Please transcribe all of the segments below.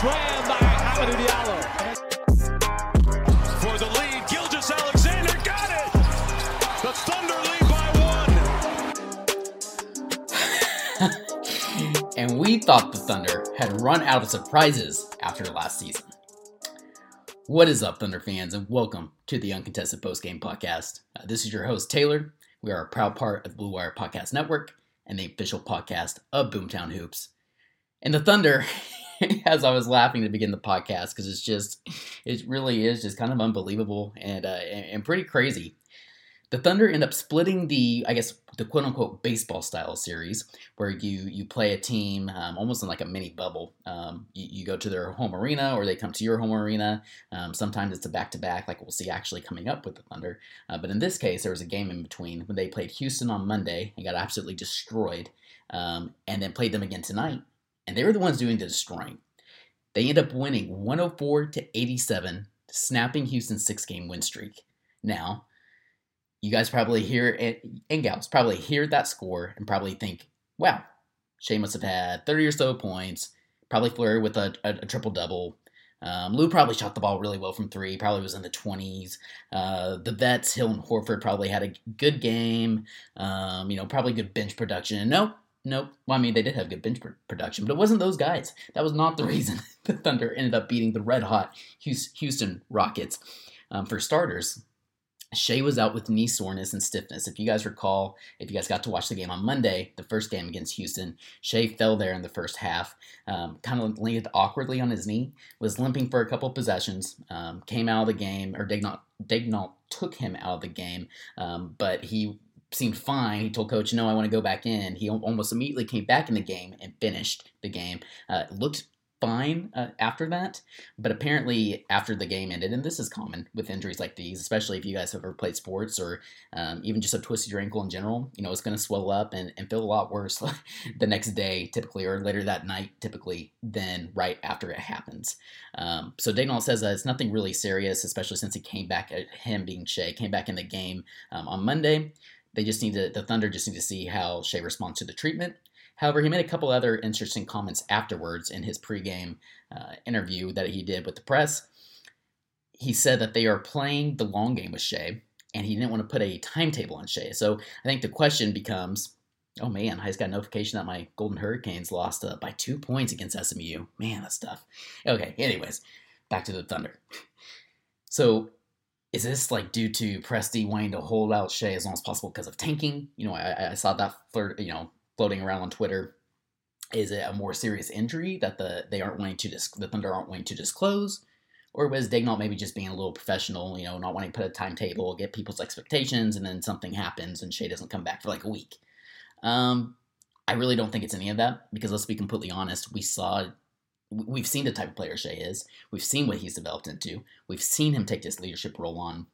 slam by Hamidou Diallo. For the lead, Gilgeous-Alexander got it. The Thunder lead by one. and we thought the Thunder had run out of surprises after last season. What is up, Thunder fans, and welcome to the Uncontested Postgame Podcast. Uh, this is your host, Tayler. We are a proud part of the Blue Wire Podcast Network and the official podcast of Boomtown Hoops. And the Thunder, as I was laughing to begin the podcast, because it's just, it really is just kind of unbelievable and, uh, and pretty crazy. The Thunder end up splitting the, I guess, the quote unquote baseball style series, where you you play a team um, almost in like a mini bubble. Um, you, you, go to their home arena, or they come to your home arena. Um, sometimes it's a back to back, like we'll see actually coming up with the Thunder. Uh, but in this case, there was a game in between when they played Houston on Monday and got absolutely destroyed, um, and then played them again tonight, and they were the ones doing the destroying. They end up winning 104 to 87, snapping Houston's six game win streak. Now, you guys probably hear it, and gals probably hear that score and probably think, wow, Shai must have had 30 or so points, probably flirted with a, a, a triple double. Um, Lu probably shot the ball really well from three, probably was in the 20s. Uh, the vets, Hill and Horford, probably had a good game, um, you know, probably good bench production. nope, nope. Well, I mean, they did have good bench production, but it wasn't those guys. That was not the reason the Thunder ended up beating the red hot Houston Rockets. Um, for starters, Shai was out with knee soreness and stiffness. If you guys recall, if you guys got to watch the game on Monday, the first game against Houston, Shai fell there in the first half, um, kind of landed awkwardly on his knee, was limping for a couple possessions, um, came out of the game, or Daigneault, Daigneault took him out of the game, um, but he seemed fine. He told coach, "No, I want to go back in." He almost immediately came back in the game and finished the game. Uh, looked fine uh, after that. But apparently, after the game ended, and this is common with injuries like these, especially if you guys have ever played sports or um, even just have twisted your ankle in general, you know, it's going to swell up and, and feel a lot worse the next day, typically, or later that night, typically, than right after it happens. Um, so Daigneault says that it's nothing really serious, especially since he came back him being Shai, came back in the game um, on Monday. They just need to, the Thunder just need to see how Shai responds to the treatment. However, he made a couple other interesting comments afterwards in his pregame uh, interview that he did with the press. He said that they are playing the long game with Shai, and he didn't want to put a timetable on Shai. So I think the question becomes oh man, I just got a notification that my Golden Hurricanes lost uh, by two points against SMU. Man, that's tough. Okay, anyways, back to the Thunder. So is this like due to Presti wanting to hold out Shai as long as possible because of tanking? You know, I, I saw that flirt, you know, floating around on Twitter. Is it a more serious injury that the they aren't wanting to dis- the Thunder aren't wanting to disclose, Or was Daigneault maybe just being a little professional, you know, not wanting to put a timetable, get people's expectations, and then something happens and Shai doesn't come back for like a week? Um, I really don't think it's any of that because let's be completely honest, we saw we've seen the type of player Shai is. We've seen what he's developed into. We've seen him take this leadership role on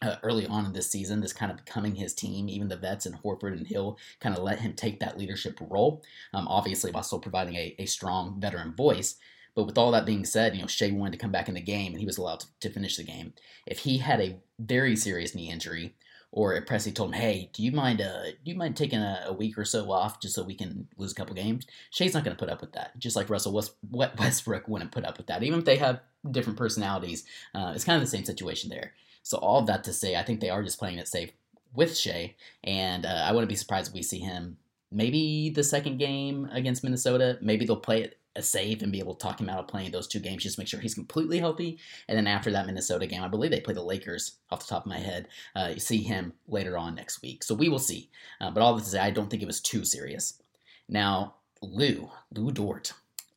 uh, early on in this season, this kind of becoming his team. Even the vets and Horford and Hill kind of let him take that leadership role. Um, obviously, while still providing a, a strong veteran voice. But with all that being said, you know, Shai wanted to come back in the game and he was allowed to, to finish the game. If he had a very serious knee injury, or if Presti told him, "Hey, do you mind uh, do you mind taking a, a, week or so off just so we can lose a couple games?" Shai's not going to put up with that. Just like Russell West, Westbrook wouldn't put up with that, even if they have different personalities. Uh, it's kind of the same situation there. So all of that to say, I think they are just playing it safe with Shai, and uh, I wouldn't be surprised if we see him maybe the second game against Minnesota. Maybe they'll play it a save and be able to talk him out of playing those two games, just make sure he's completely healthy. And then after that Minnesota game, I believe they play the Lakers off the top of my head. Uh, you see him later on next week. So we will see. Uh, but all this is, I don't think it was too serious. Now, Lu, Lu Dort,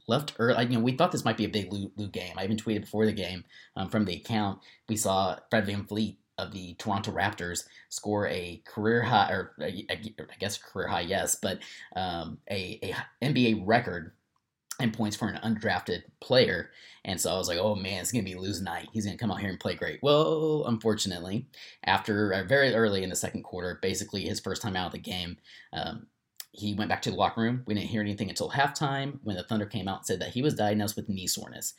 left early. You know, we thought this might be a big Lou, Lu game. I even tweeted before the game um, from the account. We saw Fred VanVleet of the Toronto Raptors score a career high, or I guess career high, yes, but um, a, a NBA record points for an undrafted player. And so I was like, oh man, it's going to be lose night. He's going to come out here and play great. Well, unfortunately, after uh, very early in the second quarter, basically his first time out of the game, um, he went back to the locker room. We didn't hear anything until halftime when the Thunder came out and said that he was diagnosed with knee soreness.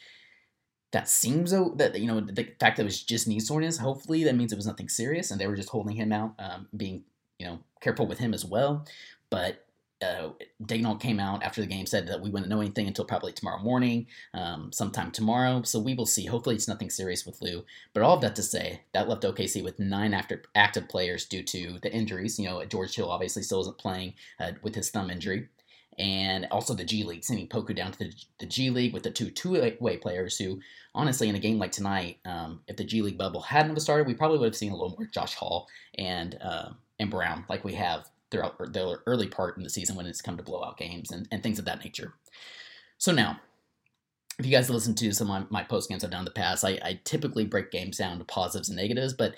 That seems that you know the fact that it was just knee soreness. Hopefully, that means it was nothing serious, and they were just holding him out, um, being you know careful with him as well. But uh, Daigneault came out after the game, said that we wouldn't know anything until probably tomorrow morning, um, sometime tomorrow. So we will see. Hopefully, it's nothing serious with Lu. But all of that to say, that left OKC with nine active, active players due to the injuries. You know, George Hill obviously still isn't playing uh, with his thumb injury. And also the G League, sending Poku down to the, the G League with the two two-way players who, honestly, in a game like tonight, um, if the G League bubble hadn't have started, we probably would have seen a little more Josh Hall and uh, and Brown like we have throughout the early part in the season when it's come to blowout games and, and things of that nature. So now, if you guys listen to some of my, post games I've done in the past, I, I typically break games down to positives and negatives, but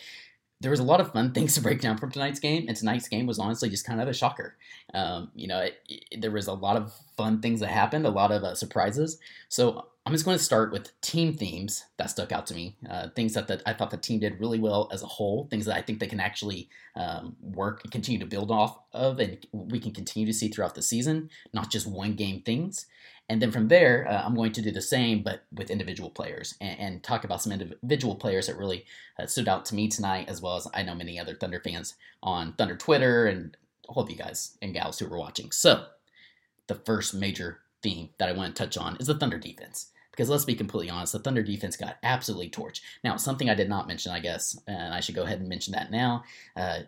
there was a lot of fun things to break down from tonight's game, and tonight's game was honestly just kind of a shocker. Um, you know, it, it, there was a lot of fun things that happened, a lot of uh, surprises. So I'm just going to start with team themes that stuck out to me, uh, things that, that I thought the team did really well as a whole, things that I think they can actually um, work and continue to build off of, and we can continue to see throughout the season, not just one game things. And then from there, uh, I'm going to do the same, but with individual players and, and talk about some individual players that really uh, stood out to me tonight, as well as I know many other Thunder fans on Thunder Twitter and all of you guys and gals who were watching. So, the first major theme that I want to touch on is the Thunder defense. Because let's be completely honest, the Thunder defense got absolutely torched. Now, something I did not mention, I guess, and I should go ahead and mention that now. Uh,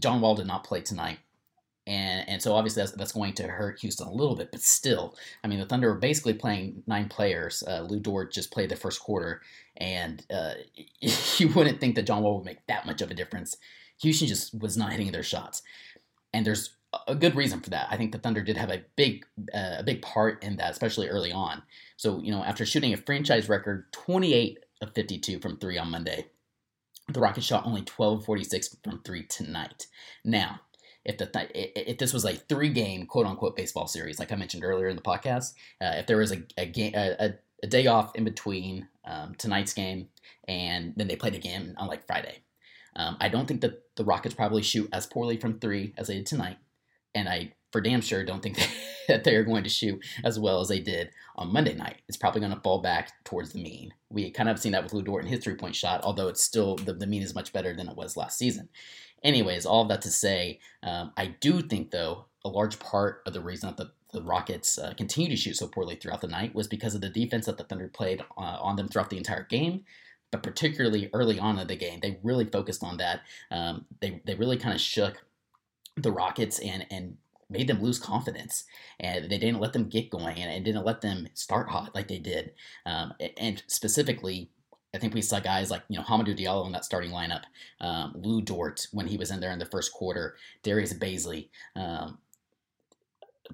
John Wall did not play tonight. And, and so obviously that's, that's going to hurt Houston a little bit, but still, I mean, the Thunder were basically playing nine players. Uh, Lu Dort just played the first quarter, and uh, you wouldn't think that John Wall would make that much of a difference. Houston just was not hitting their shots, and there's a good reason for that. I think the Thunder did have a big uh, a big part in that, especially early on. So you know, after shooting a franchise record 28 of 52 from three on Monday, the Rockets shot only 12.46 from three tonight. Now, if the th- if this was a three game quote unquote baseball series, like I mentioned earlier in the podcast, uh, if there was a a, a, a day off in between um, tonight's game and then they played again on like Friday. Um, I don't think that the Rockets probably shoot as poorly from three as they did tonight and I for damn sure don't think that they are going to shoot as well as they did on Monday night. It's probably going to fall back towards the mean. We kind of seen that with Lu Dort his three point shot, although it's still the, the mean is much better than it was last season. Anyways, all of that to say, um, I do think though a large part of the reason that the the Rockets uh, continue to shoot so poorly throughout the night was because of the defense that the Thunder played uh, on them throughout the entire game, but particularly early on in the game, they really focused on that. Um, they they really kind of shook the Rockets and and made them lose confidence, and they didn't let them get going, and, and didn't let them start hot like they did. Um, and specifically, I think we saw guys like you know Hamidou Diallo in that starting lineup, um, Lu Dort when he was in there in the first quarter, Darius Bazley. Um,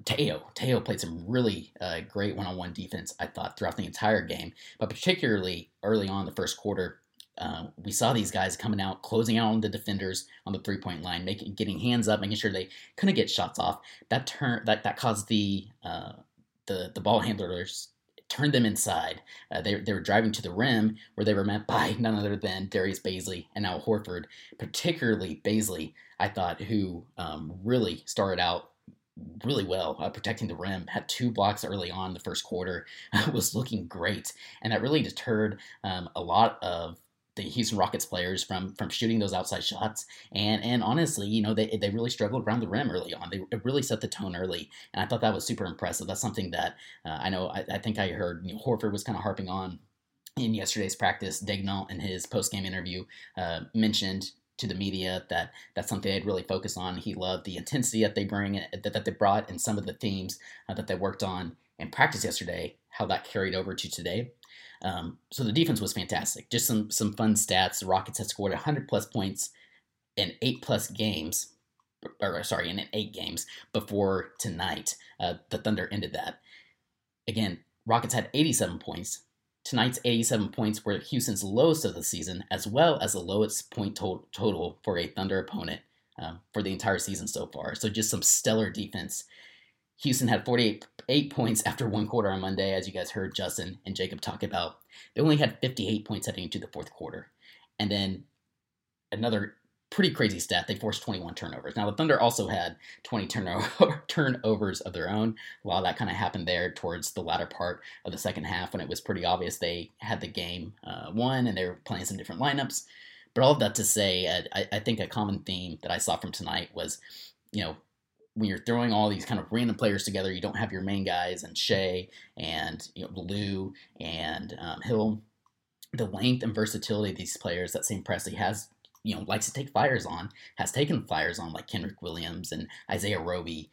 Teo. Teo played some really uh, great one-on-one defense, I thought, throughout the entire game, but particularly early on the first quarter. Uh, we saw these guys coming out, closing out on the defenders on the three-point line, making getting hands up, making sure they couldn't get shots off. That turn that that caused the uh, the the ball handlers turned them inside. Uh, they, they were driving to the rim where they were met by none other than Darius Bazley and now Horford, particularly Bazley, I thought, who um, really started out really well uh, protecting the rim had two blocks early on the first quarter was looking great and that really deterred um, a lot of the Houston Rockets players from from shooting those outside shots. And and honestly, you know, they, they really struggled around the rim early on. They really set the tone early, and I thought that was super impressive. That's something that uh, I know. I, I, think I heard you know, Horford was kind of harping on in yesterday's practice. Daigneault in his post game interview uh, mentioned to the media that that's something they'd really focus on. He loved the intensity that they bring, uh, that, that they brought, and some of the themes uh, that they worked on in practice yesterday. How that carried over to today. Um, so the defense was fantastic. Just some some fun stats. The Rockets had scored 100 plus points in eight plus games, or sorry, in eight games before tonight. Uh, the Thunder ended that. Again, Rockets had 87 points. Tonight's 87 points were Houston's lowest of the season, as well as the lowest point to- total for a Thunder opponent um, for the entire season so far. So just some stellar defense Houston had 48 eight points after one quarter on Monday, as you guys heard Justin and Jacob talk about. They only had 58 points heading into the fourth quarter. And then another pretty crazy stat, they forced 21 turnovers. Now, the Thunder also had 20 turnover, turnovers of their own. A lot of that kind of happened there towards the latter part of the second half when it was pretty obvious they had the game uh, won and they were playing some different lineups. But all of that to say, I, I think a common theme that I saw from tonight was, you know, when you're throwing all these kind of random players together, you don't have your main guys and Shai and you know Lu and um, Hill. The length and versatility of these players that Sam Presti has, you know, likes to take fires on, has taken fires on like Kenrich Williams and Isaiah Roby.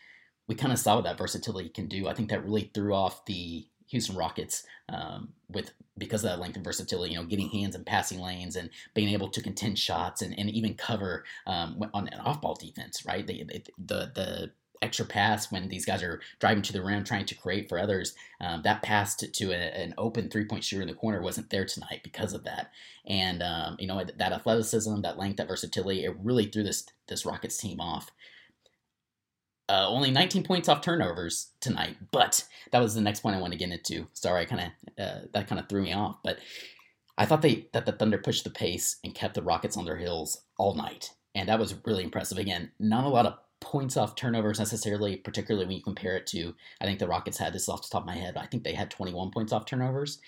We kind of saw what that versatility can do. I think that really threw off the Houston Rockets um, with because of that length and versatility, you know, getting hands and passing lanes and being able to contend shots and, and even cover um, on an off ball defense, right? They, they, the the extra pass when these guys are driving to the rim trying to create for others. Um, that pass to, to a, an open three point shooter in the corner wasn't there tonight because of that. And um, you know that athleticism, that length, that versatility, it really threw this this Rockets team off. Uh, only 19 points off turnovers tonight, but that was the next point I wanted to get into. Sorry, I kind of uh, that kind of threw me off, but I thought they that the Thunder pushed the pace and kept the Rockets on their heels all night, and that was really impressive. Again, not a lot of points off turnovers necessarily, particularly when you compare it to I think the Rockets had this off the top of my head. I think they had 21 points off turnovers.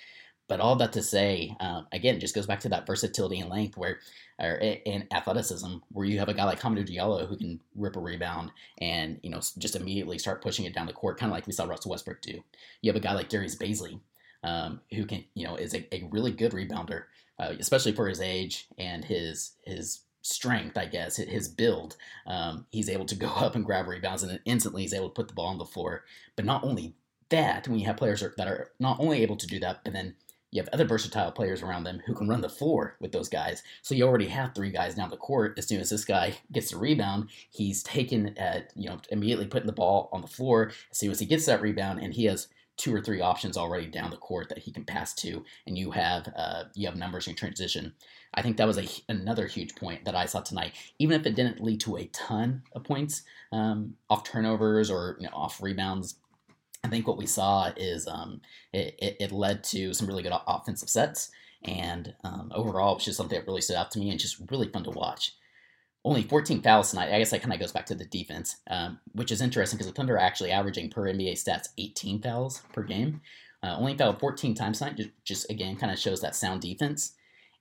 But all that to say, uh, again, just goes back to that versatility and length, where or in athleticism, where you have a guy like Hamidou Diallo who can rip a rebound and you know just immediately start pushing it down the court, kind of like we saw Russell Westbrook do. You have a guy like Darius Bazley, um, who can you know is a, a really good rebounder, uh, especially for his age and his his strength, I guess, his build. Um, he's able to go up and grab rebounds, and then instantly he's able to put the ball on the floor. But not only that, when you have players that are not only able to do that, but then you have other versatile players around them who can run the floor with those guys. So you already have three guys down the court. As soon as this guy gets the rebound, he's taken at you know immediately putting the ball on the floor. As soon as he gets that rebound, and he has two or three options already down the court that he can pass to, and you have uh, you have numbers in transition. I think that was a, another huge point that I saw tonight. Even if it didn't lead to a ton of points um, off turnovers or you know, off rebounds, I think what we saw is um, it, it, it, led to some really good offensive sets. And um, overall, it's just something that really stood out to me and just really fun to watch. Only 14 fouls tonight. I guess that kind of goes back to the defense, um, which is interesting because the Thunder are actually averaging per NBA stats 18 fouls per game. Uh, only fouled 14 times tonight, just, just again kind of shows that sound defense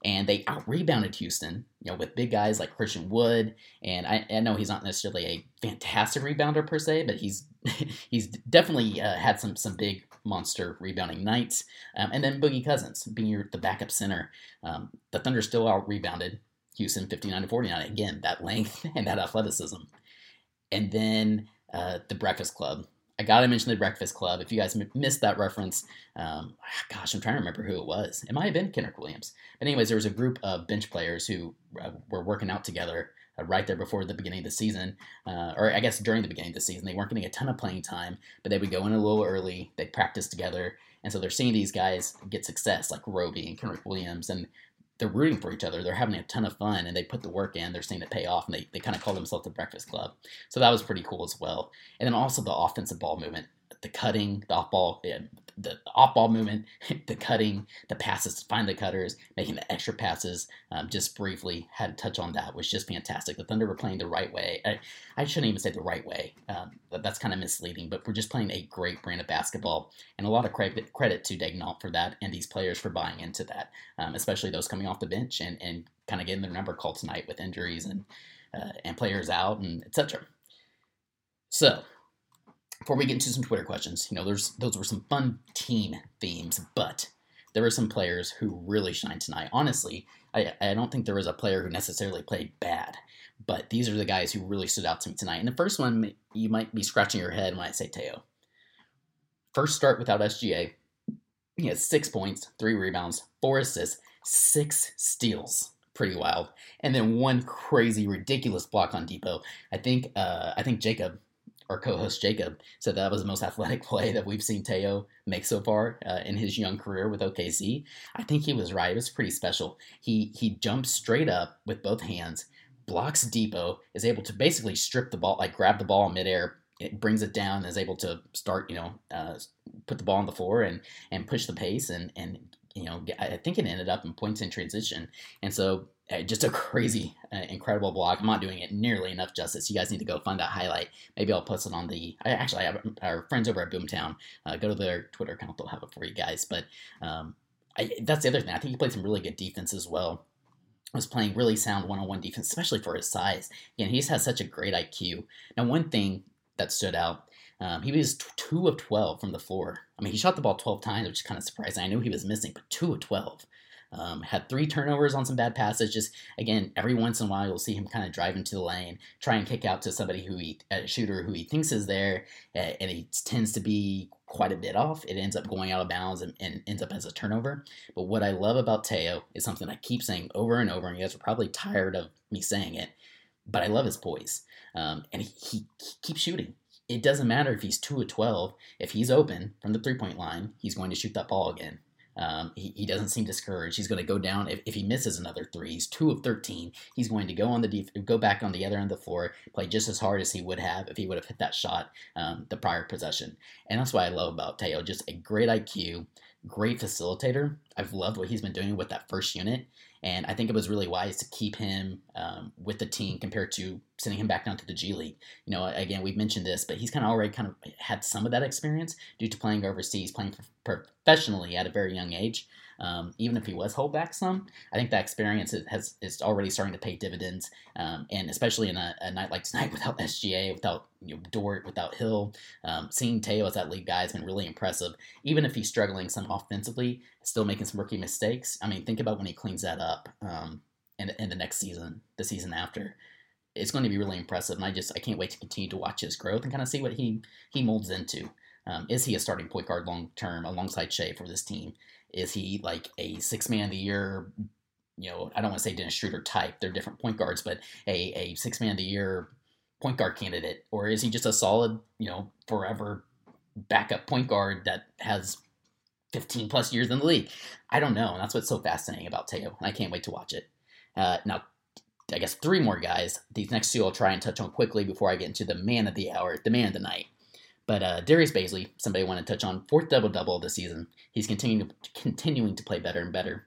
and they out rebounded Houston, you know, with big guys like Christian Wood. And I, I, know he's not necessarily a fantastic rebounder per se, but he's he's definitely uh, had some some big monster rebounding nights. Um, and then Boogie Cousins being your, the backup center. Um, the Thunder still out rebounded Houston 59 to 49. Again, that length and that athleticism. And then uh, the Breakfast Club. I gotta mention the Breakfast Club. If you guys m- missed that reference, um, gosh, I'm trying to remember who it was. It might have been Kenrich Williams. But anyways, there was a group of bench players who uh, were working out together right there before the beginning of the season, uh, or I guess during the beginning of the season. They weren't getting a ton of playing time, but they would go in a little early. They'd practice together, and so they're seeing these guys get success, like Roby and Kenrich Williams, and they're rooting for each other. They're having a ton of fun, and they put the work in. They're seeing it pay off, and they, they kind of call themselves the Breakfast Club. So that was pretty cool as well. And then also the offensive ball movement, the cutting, the off ball, the off ball movement, the cutting, the passes to find the cutters, making the extra passes. Um, just briefly had a touch on that was just fantastic. The Thunder were playing the right way. I, I shouldn't even say the right way. Um, that's kind of misleading, but we're just playing a great brand of basketball, and a lot of credit credit to Daigneault for that and these players for buying into that, um, especially those coming off the bench and and kind of getting their number called tonight with injuries and uh, and players out and etc. So before we get into some Twitter questions, you know, there's those were some fun team themes, but there were some players who really shined tonight. Honestly, I, I don't think there was a player who necessarily played bad, but these are the guys who really stood out to me tonight. And the first one, you might be scratching your head when I say Teo. First start without SGA. He has six points, three rebounds, four assists, six steals. Pretty wild. And then one crazy, ridiculous block on Dipo. I think uh, I think Jacob our co-host Jacob said that was the most athletic play that we've seen Teo make so far uh, in his young career with OKC. I think he was right. It was pretty special. He he jumps straight up with both hands, blocks Dipo, is able to basically strip the ball, like grab the ball in midair, it brings it down, and is able to start, you know, uh, put the ball on the floor and and push the pace and and you know, I think it ended up in points in transition. And so just a crazy, uh, incredible block. I'm not doing it nearly enough justice. You guys need to go find that highlight. Maybe I'll post it on the. I actually have our friends over at Boomtown. Uh, go to their Twitter account; they'll have it for you guys. But um, I, that's the other thing. I think he played some really good defense as well. Was playing really sound one-on-one defense, especially for his size. Again, he's has such a great IQ. Now, one thing that stood out um, he was two of 12 from the floor. I mean, he shot the ball 12 times, which is kind of surprising. I knew he was missing, but two of 12. Um, had three turnovers on some bad passes. Just again, every once in a while, you'll see him kind of drive into the lane, try and kick out to somebody who he, a shooter who he thinks is there, and he tends to be quite a bit off. It ends up going out of bounds and, and ends up as a turnover. But what I love about Teo is something I keep saying over and over, and you guys are probably tired of me saying it, but I love his poise. Um, and he, he, he keeps shooting it doesn't matter if he's 2 of 12. If he's open from the three point line, he's going to shoot that ball again. Um, he, he doesn't seem discouraged. He's going to go down. If, if he misses another three, he's 2 of 13. He's going to go on the def- go back on the other end of the floor, play just as hard as he would have if he would have hit that shot um, the prior possession. And that's what I love about Teo. Just a great IQ, great facilitator. I've loved what he's been doing with that first unit. And I think it was really wise to keep him um, with the team compared to sending him back down to the G League. You know, again, we've mentioned this, but he's kind of already kind of had some of that experience due to playing overseas, playing professionally at a very young age. Um, even if he was hold back some, I think that experience has is already starting to pay dividends, um, and especially in a, a, night like tonight without SGA, without you know, Dort, without Hill, um, seeing Teo as that lead guy has been really impressive. Even if he's struggling some offensively, still making some rookie mistakes. I mean, think about when he cleans that up um, in, in the next season, the season after it's going to be really impressive. And I just I can't wait to continue to watch his growth and kind of see what he he molds into. Um, is he a starting point guard long term alongside Shai for this team? Is he like a six man of the year? You know, I don't want to say Dennis Schroeder type. They're different point guards, but a, a six man of the year point guard candidate, or is he just a solid, you know, forever backup point guard that has 15 plus years in the league? I don't know. And that's what's so fascinating about Teo. And I can't wait to watch it. Uh, now, I guess three more guys. These next two I'll try and touch on quickly before I get into the man of the hour, the man of the night. But uh, Darius Bazley, somebody I want to touch on, fourth double double of the season. He's continuing to, continuing to play better and better.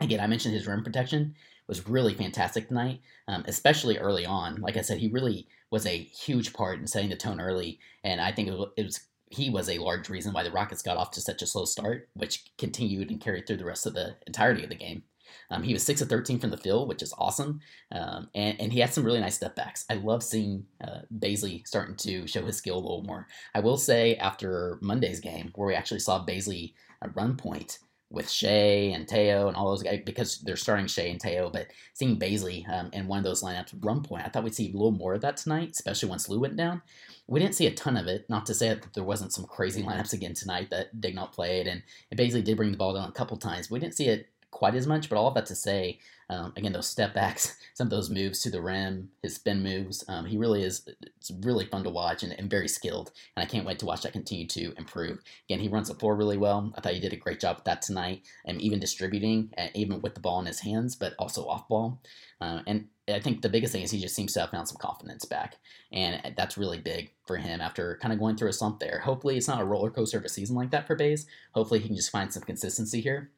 Again, I mentioned his rim protection was really fantastic tonight, um, especially early on. Like I said, he really was a huge part in setting the tone early, and I think it was, it was he was a large reason why the Rockets got off to such a slow start, which continued and carried through the rest of the entirety of the game. Um, he was 6 of 13 from the field, which is awesome. Um, and, and he had some really nice step backs. I love seeing uh, Bazley starting to show his skill a little more. I will say, after Monday's game, where we actually saw Bazley uh, run point, with Shai and Teo and all those guys because they're starting Shai and Teo, but seeing Bazley um, in one of those lineups run point, I thought we'd see a little more of that tonight, especially once Lu went down. We didn't see a ton of it. Not to say that there wasn't some crazy lineups again tonight that Daigneault played, and, and Bazley did bring the ball down a couple times. But we didn't see it quite as much, but all of that to say, um, again, those step backs, some of those moves to the rim, his spin moves, um, he really is. It's really fun to watch and, and, very skilled. And I can't wait to watch that continue to improve. Again, he runs the floor really well. I thought he did a great job with that tonight, and even distributing, even with the ball in his hands, but also off ball. Uh, and I think the biggest thing is he just seems to have found some confidence back, and that's really big for him after kind of going through a slump there. Hopefully, it's not a roller coaster of a season like that for Bays. Hopefully, he can just find some consistency here.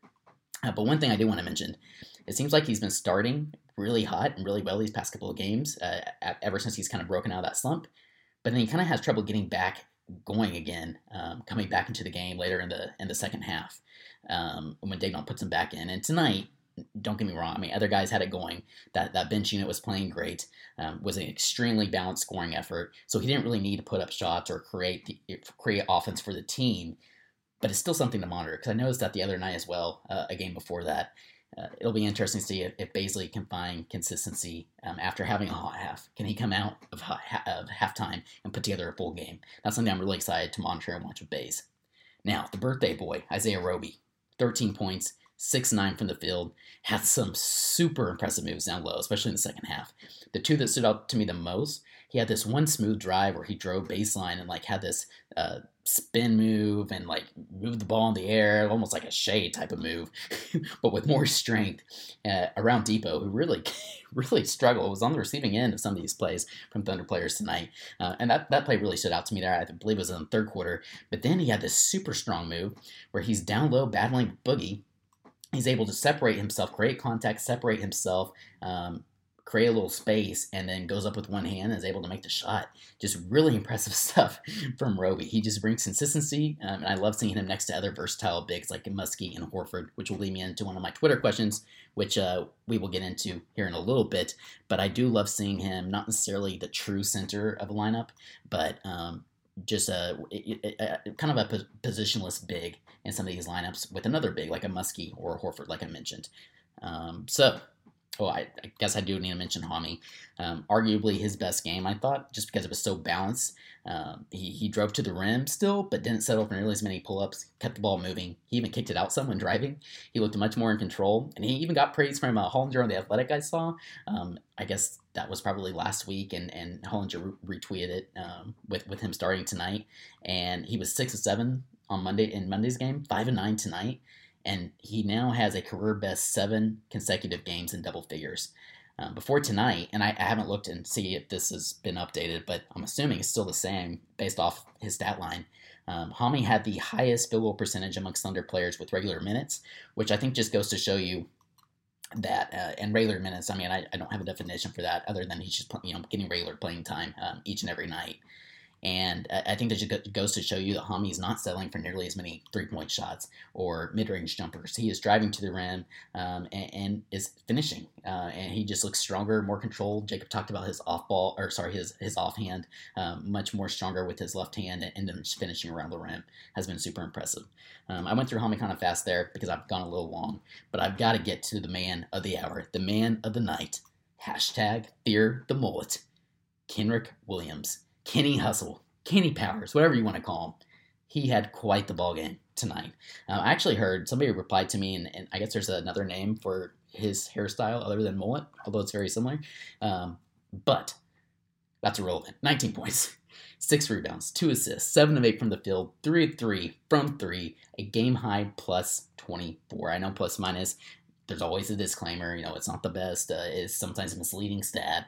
Uh, but one thing I do want to mention, it seems like he's been starting really hot and really well these past couple of games, uh, ever since he's kind of broken out of that slump. But then he kind of has trouble getting back going again, um, coming back into the game later in the in the second half um, when Daigneault puts him back in. And tonight, don't get me wrong. I mean, other guys had it going. That that bench unit was playing great. Um, was an extremely balanced scoring effort. So he didn't really need to put up shots or create the, create offense for the team but it's still something to monitor because I noticed that the other night as well, uh, a game before that. Uh, it'll be interesting to see if, if Bazley can find consistency um, after having a hot half. Can he come out of, of halftime and put together a full game? That's something I'm really excited to monitor and watch with Bays. Now, the birthday boy, Isaiah Roby, 13 points, 6 9 from the field, had some super impressive moves down low, especially in the second half. The two that stood out to me the most, he had this one smooth drive where he drove baseline and like had this uh, spin move and like move the ball in the air, almost like a shade type of move, but with more strength uh, around Dipo, who really, really struggled. Was on the receiving end of some of these plays from Thunder players tonight, uh, and that that play really stood out to me there. I believe it was in the third quarter. But then he had this super strong move where he's down low battling Boogie. He's able to separate himself, create contact, separate himself, um, create a little space, and then goes up with one hand and is able to make the shot. Just really impressive stuff from Roby. He just brings consistency, um, and I love seeing him next to other versatile bigs like Muskie and Horford, which will lead me into one of my Twitter questions, which uh, we will get into here in a little bit. But I do love seeing him, not necessarily the true center of a lineup, but um, just a, a, a, kind of a positionless big in some of these lineups with another big like a Muskie or a Horford, like I mentioned. Um, so oh, I, I, guess I do need to mention Hami. Um, arguably his best game, I thought, just because it was so balanced. Um, he, he drove to the rim still, but didn't settle for nearly as many pull ups, kept the ball moving. He even kicked it out some when driving. He looked much more in control, and he even got praise from uh, Hollinger on The Athletic, I saw. Um, I guess that was probably last week, and, and Hollinger re- retweeted it um, with, with him starting tonight. And he was 6 of 7 on Monday in Monday's game, 5 and 9 tonight and he now has a career best seven consecutive games in double figures. Um, before tonight, and I, I, haven't looked and see if this has been updated, but I'm assuming it's still the same based off his stat line. Um, Hami had the highest field goal percentage amongst Thunder players with regular minutes, which I think just goes to show you that uh, and regular minutes. I mean, I, I, don't have a definition for that other than he's just you know getting regular playing time um, each and every night. And I think that just goes to show you that Hami is not settling for nearly as many three point shots or mid range jumpers. He is driving to the rim um, and, and, is finishing. Uh, and he just looks stronger, more controlled. Jacob talked about his off ball, or sorry, his, his offhand, um, much more stronger with his left hand and then finishing around the rim has been super impressive. Um, I went through Hami kind of fast there because I've gone a little long, but I've got to get to the man of the hour, the man of the night. Hashtag fear the mullet. Kenrich Williams. Kenny Hustle, Kenny Powers, whatever you want to call him. He had quite the ball game tonight. Uh, I actually heard somebody replied to me, and, and, I guess there's another name for his hairstyle other than mullet, although it's very similar. Um, but that's irrelevant. 19 points, six rebounds, two assists, seven of eight from the field, three of three from three, a game high plus 24. I know plus minus there's always a disclaimer. You know, it's not the best. Uh, it's sometimes a misleading stat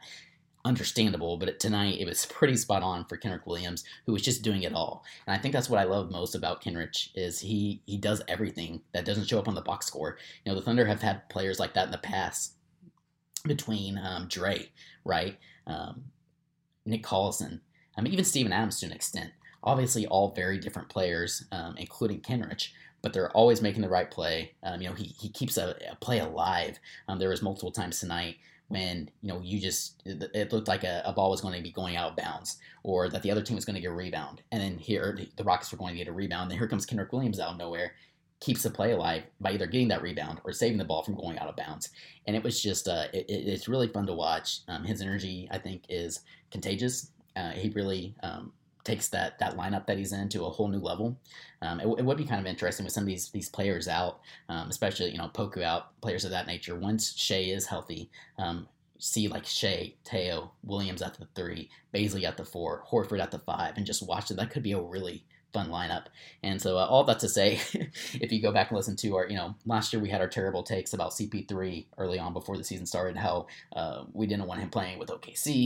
understandable, but tonight it was pretty spot on for Kenrich Williams, who was just doing it all. And I think that's what I love most about Kenrich is he he does everything that doesn't show up on the box score. You know, the Thunder have had players like that in the past between um, Dre, right, um, Nick Collison, I mean even Steven Adams to an extent. Obviously, all very different players, um, including Kenrich but they're always making the right play. Um, you know, he, he keeps a, a play alive. Um, there was multiple times tonight when you know you just it looked like a, a, ball was going to be going out of bounds or that the other team was going to get a rebound and then here the rockets were going to get a rebound and here comes kenrich williams out of nowhere keeps the play alive by either getting that rebound or saving the ball from going out of bounds. And it was just, uh, it, it's really fun to watch. Um, his energy, I think, is contagious. Uh, he really um, takes that that lineup that he's in to a whole new level. Um, it, it, would be kind of interesting with some of these these players out, um, especially you know Poku out, players of that nature. Once Shai is healthy, um, see like Shai, Teo, Williams at the three, Bazley at the four, Horford at the five, and just watch it. That could be a really fun lineup. And so uh, all that to say, if you go back and listen to our, you know, last year we had our terrible takes about CP3 early on before the season started, how uh, we didn't want him playing with OKC.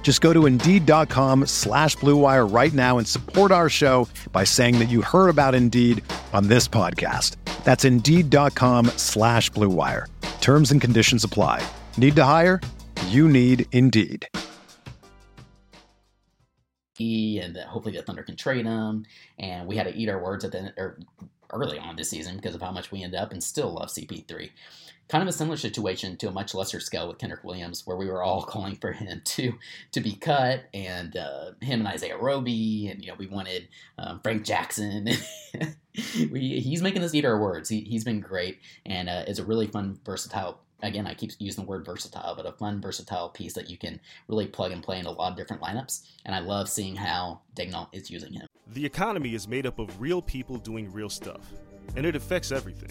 Just go to Indeed.com slash BlueWire right now and support our show by saying that you heard about Indeed on this podcast. That's Indeed.com slash BlueWire. Terms and conditions apply. Need to hire? You need Indeed and hopefully the Thunder can trade him. And we had to eat our words at the or early on this season because of how much we end up and still love CP3. Kind of a similar situation to a much lesser scale with Kenrich Williams, where we were all calling for him to to be cut, and uh, him and Isaiah Roby, and you know we wanted um, Frank Jackson. we, he's making us eat our words. He, he's been great, and uh, is a really fun, versatile again, I keep using the word versatile, but a fun, versatile piece that you can really plug and play in a lot of different lineups. And I love seeing how Daigneault is using him. The economy is made up of real people doing real stuff, and it affects everything.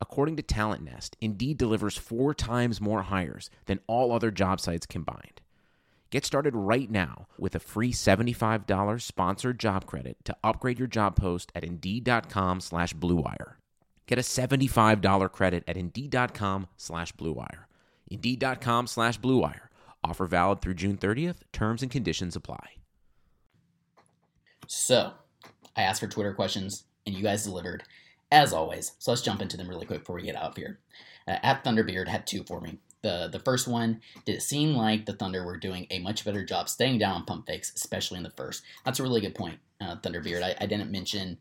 According to Talent Nest, Indeed delivers four times more hires than all other job sites combined. Get started right now with a free $75 sponsored job credit to upgrade your job post at Indeed.com slash BlueWire. Get a $75 credit at Indeed.com slash BlueWire. Indeed.com slash BlueWire. Offer valid through June 30th. Terms and conditions apply. So, I asked for Twitter questions, and you guys delivered, as always. So let's jump into them really quick before we get out of here. Uh, at Thunderbeard had two for me. The, the first one, did it seem like the Thunder were doing a much better job staying down on pump fakes, especially in the first? That's a really good point, uh, Thunderbeard. I, I didn't mention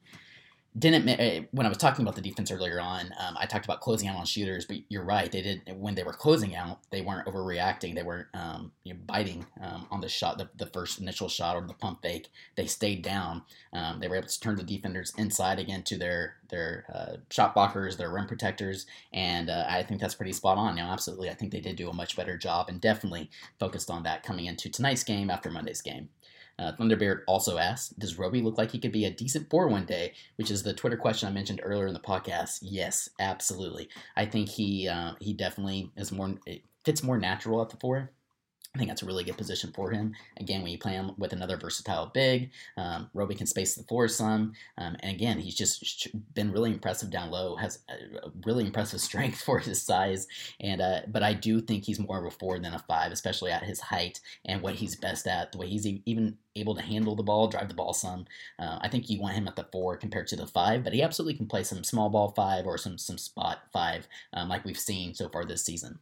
didn't eh, when I was talking about the defense earlier on, um, I talked about closing out on shooters, but you're right. They did when they were closing out, they weren't overreacting. They weren't um, you know, biting um, on the shot, the, the, first initial shot or the pump fake. They stayed down. Um, they were able to turn the defenders inside again to their their uh, shot blockers, their rim protectors, and uh, I think that's pretty spot on. Know, absolutely, I think they did do a much better job and definitely focused on that coming into tonight's game after Monday's game. Uh, Thunderbeard also asked, "Does Roby look like he could be a decent four one day?" Which is the Twitter question I mentioned earlier in the podcast. Yes, absolutely. I think he uh, he definitely is more fits more natural at the four. I think that's a really good position for him. Again, when you play him with another versatile big, um, Roby can space the floor some. Um, and again, he's just been really impressive down low, has really impressive strength for his size. And uh, But I do think he's more of a four than a five, especially at his height and what he's best at, the way he's even able to handle the ball, drive the ball some. Uh, I think you want him at the four compared to the five, but he absolutely can play some small ball five or some, some spot five, um, like we've seen so far this season.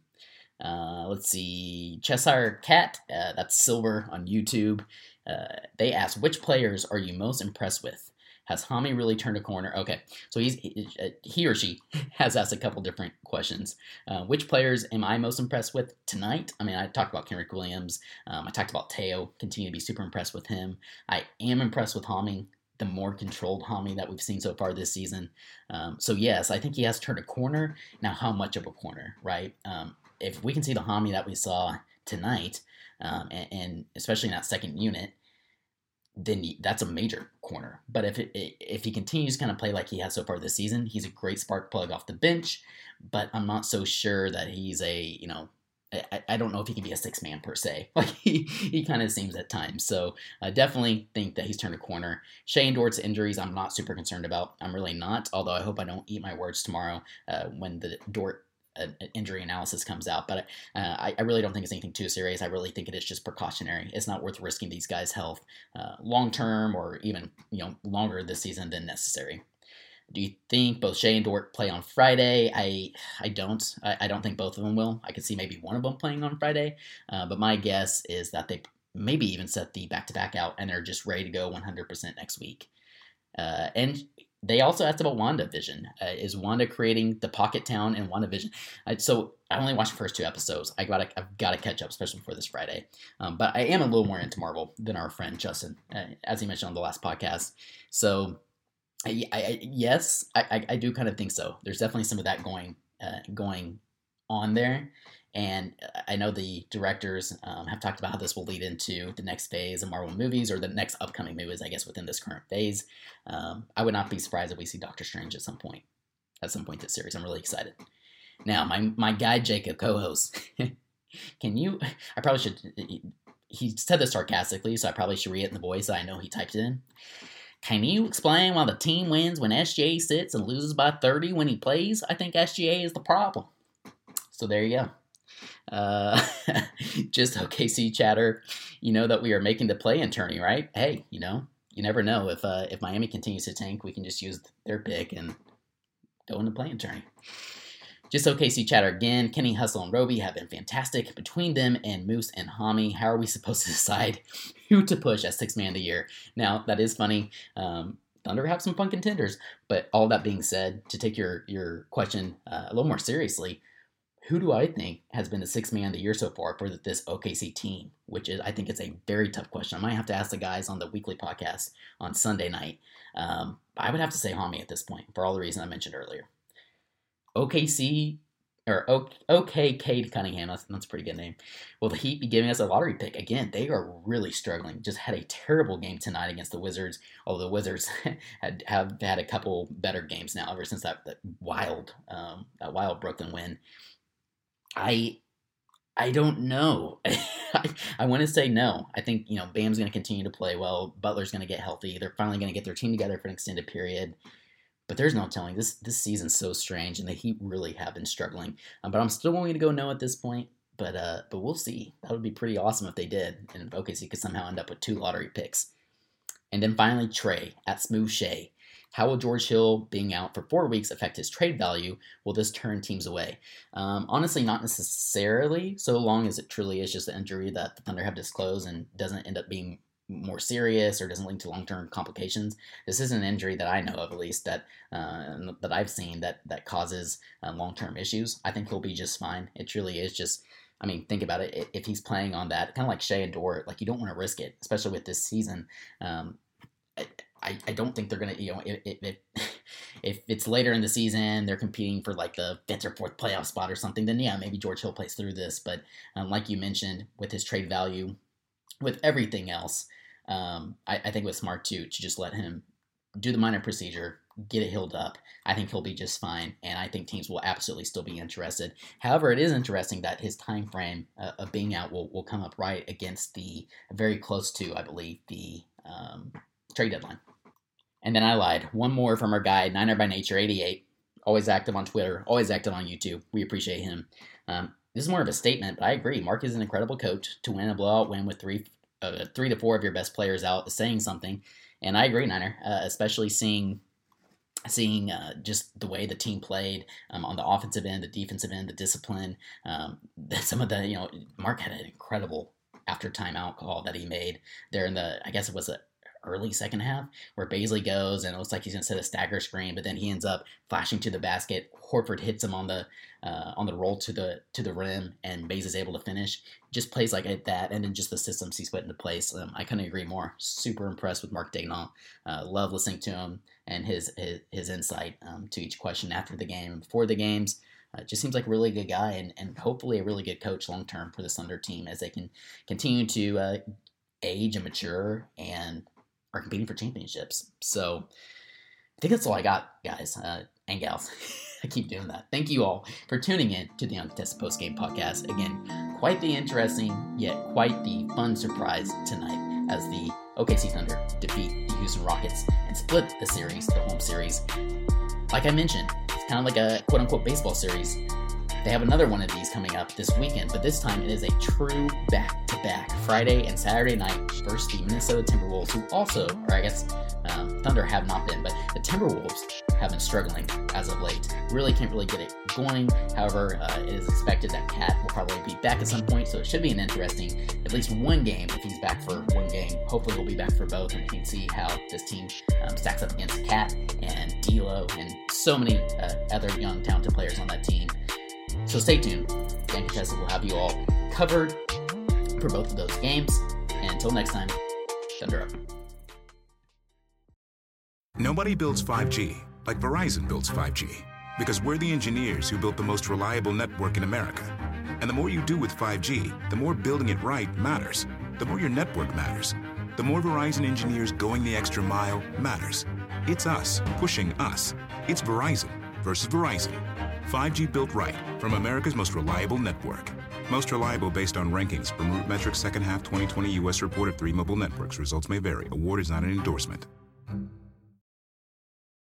Uh, let's see, Cheshire Cat, uh, that's Silver on YouTube. Uh, they ask, which players are you most impressed with? Has Hami really turned a corner? Okay, so he's uh, he or she has asked a couple different questions. Uh, which players am I most impressed with tonight? I mean, I talked about Kenrich Williams. Um, I talked about Teo. Continue to be super impressed with him. I am impressed with Hami the more controlled Hami that we've seen so far this season. Um, so yes, I think he has turned a corner. Now, how much of a corner, right? Um, if we can see the Hami that we saw tonight, um, and, and, especially in that second unit, then that's a major corner. But if it, if he continues to kind of play like he has so far this season, he's a great spark plug off the bench. But I'm not so sure that he's a you know I, I don't know if he can be a six man per se. Like he, he kind of seems at times. So I definitely think that he's turned a corner. Shai and Dort's injuries, I'm not super concerned about. I'm really not. Although I hope I don't eat my words tomorrow uh, when the Dort injury analysis comes out. But uh, I, I, really don't think it's anything too serious. I really think it is just precautionary. It's not worth risking these guys' health uh, long term or even you know longer this season than necessary. Do you think both Shai and Dort play on Friday? I I don't. I, I, don't think both of them will. I could see maybe one of them playing on Friday, uh, but my guess is that they maybe even set the back to back out and they're just ready to go 100% next week. Uh, and they also asked about WandaVision. Uh, is Wanda creating the Pocket Town in WandaVision? Uh, so I only watched the first two episodes. I got I've got to catch up, especially for this Friday. Um, but I am a little more into Marvel than our friend Justin, uh, as he mentioned on the last podcast. So I, I, yes, I, I, do kind of think so. There's definitely some of that going uh, going on there. And I know the directors um, have talked about how this will lead into the next phase of Marvel movies or the next upcoming movies, I guess, within this current phase. Um, I would not be surprised if we see Doctor Strange at some point. At some point this series, I'm really excited. Now, my my guy Jacob, co-host, can you? I probably should. He said this sarcastically, so I probably should read it in the voice that I know he typed it in. Can you explain why the team wins when SGA sits and loses by 30 when he plays? I think SGA is the problem. So there you go. Uh, just OKC chatter. You know that we are making the play-in tourney, right? Hey, you know, you never know if uh, if Miami continues to tank, we can just use their pick and go into play-in tourney. Just OKC chatter again. Kenny Hustle and Roby have been fantastic. Between them and Moose and Hami, how are we supposed to decide who to push as six man of the year? Now that is funny. Um, Thunder have some fun contenders, but all that being said, to take your your question uh, a little more seriously, who do I think has been the sixth man of the year so far for this OKC team? Which is, I think, it's a very tough question. I might have to ask the guys on the weekly podcast on Sunday night. Um, I would have to say Hami at this point for all the reasons I mentioned earlier. OKC or OK Cade Cunningham. That's, that's a pretty good name. Will the Heat be giving us a lottery pick again? They are really struggling. Just had a terrible game tonight against the Wizards. Although the Wizards had have had a couple better games now ever since that, that wild um, that wild Brooklyn win. I I don't know. I, I want to say no. I think you know Bam's going to continue to play well. Butler's going to get healthy. They're finally going to get their team together for an extended period. But there's no telling. This this season's so strange, and the Heat really have been struggling. Um, but I'm still willing to go no at this point. But uh, but we'll see. That would be pretty awesome if they did, and OKC could somehow end up with two lottery picks. And then finally, Trey at Smooth Shay. How will George Hill being out for four weeks affect his trade value? Will this turn teams away? Um, honestly, not necessarily, so long as it truly is just an injury that the Thunder have disclosed and doesn't end up being more serious or doesn't lead to long-term complications. This is an injury that I know of, at least that uh, that I've seen that that causes uh, long-term issues. I think he'll be just fine. It truly is just. I mean, think about it. If he's playing on that, kind of like Shai and Dort, like you don't want to risk it, especially with this season. Um, I, I don't think they're gonna you know if, if if it's later in the season they're competing for like the fifth or fourth playoff spot or something then yeah maybe George Hill plays through this but um, like you mentioned with his trade value with everything else um, I, I think it was smart too to just let him do the minor procedure get it healed up, I think he'll be just fine, and I think teams will absolutely still be interested. However, it is interesting that his time frame uh, of being out will, will come up right against the very close to, I believe, the um, trade deadline. And then I lied. One more from our guy, Niner by Nature 88. Always active on Twitter, always active on YouTube. We appreciate him. Um, this is more of a statement, but I agree. Mark is an incredible coach. To win a blowout win with three, uh, three to four of your best players out is saying something. And I agree, Niner, uh, especially seeing seeing uh, just the way the team played um, on the offensive end, the defensive end, the discipline. Um, some of the, you know, Mark had an incredible after timeout call that he made there in the, I guess it was a early second half where Bazley goes and it looks like he's going to set a stagger screen, but then he ends up flashing to the basket. Horford hits him on the uh, on the roll to the to the rim, and Baze is able to finish. Just plays like that, and then just the systems he's put into place. Um, I couldn't agree more. Super impressed with Mark Daigneault. Uh, love listening to him and his his, his insight um, to each question after the game and before the games. Uh, just seems like a really good guy and, and hopefully a really good coach long term for the Thunder team as they can continue to uh, age and mature and are competing for championships. So I think that's all I got, guys uh, and gals. I keep doing that. Thank you all for tuning in to the Uncontested Post Game Podcast. Again, quite the interesting yet quite the fun surprise tonight as the OKC Thunder defeat the Houston Rockets and split the series, the home series. Like I mentioned, it's kind of like a quote unquote baseball series. They have another one of these coming up this weekend, but this time it is a true back back Friday and Saturday night versus the Minnesota Timberwolves, who also, or I guess um, Thunder have not been, but the Timberwolves have been struggling as of late. Really can't really get it going. However, uh, it is expected that KAT will probably be back at some point, so it should be an interesting, at least one game if he's back for one game. Hopefully, he'll be back for both, and we can see how this team um, stacks up against KAT and D'Lo and so many uh, other young, talented players on that team. So stay tuned. Dan Contessa will have you all covered for both of those games. And until next time, Thunder up. Nobody builds 5G like Verizon builds 5G because we're the engineers who built the most reliable network in America. And the more you do with 5G, the more building it right matters. The more your network matters. The more Verizon engineers going the extra mile matters. It's us pushing us. It's Verizon versus Verizon. 5G built right from America's most reliable network. Most reliable based on rankings from RootMetrics second half 2020 U.S. report of three mobile networks. Results may vary. Award is not an endorsement.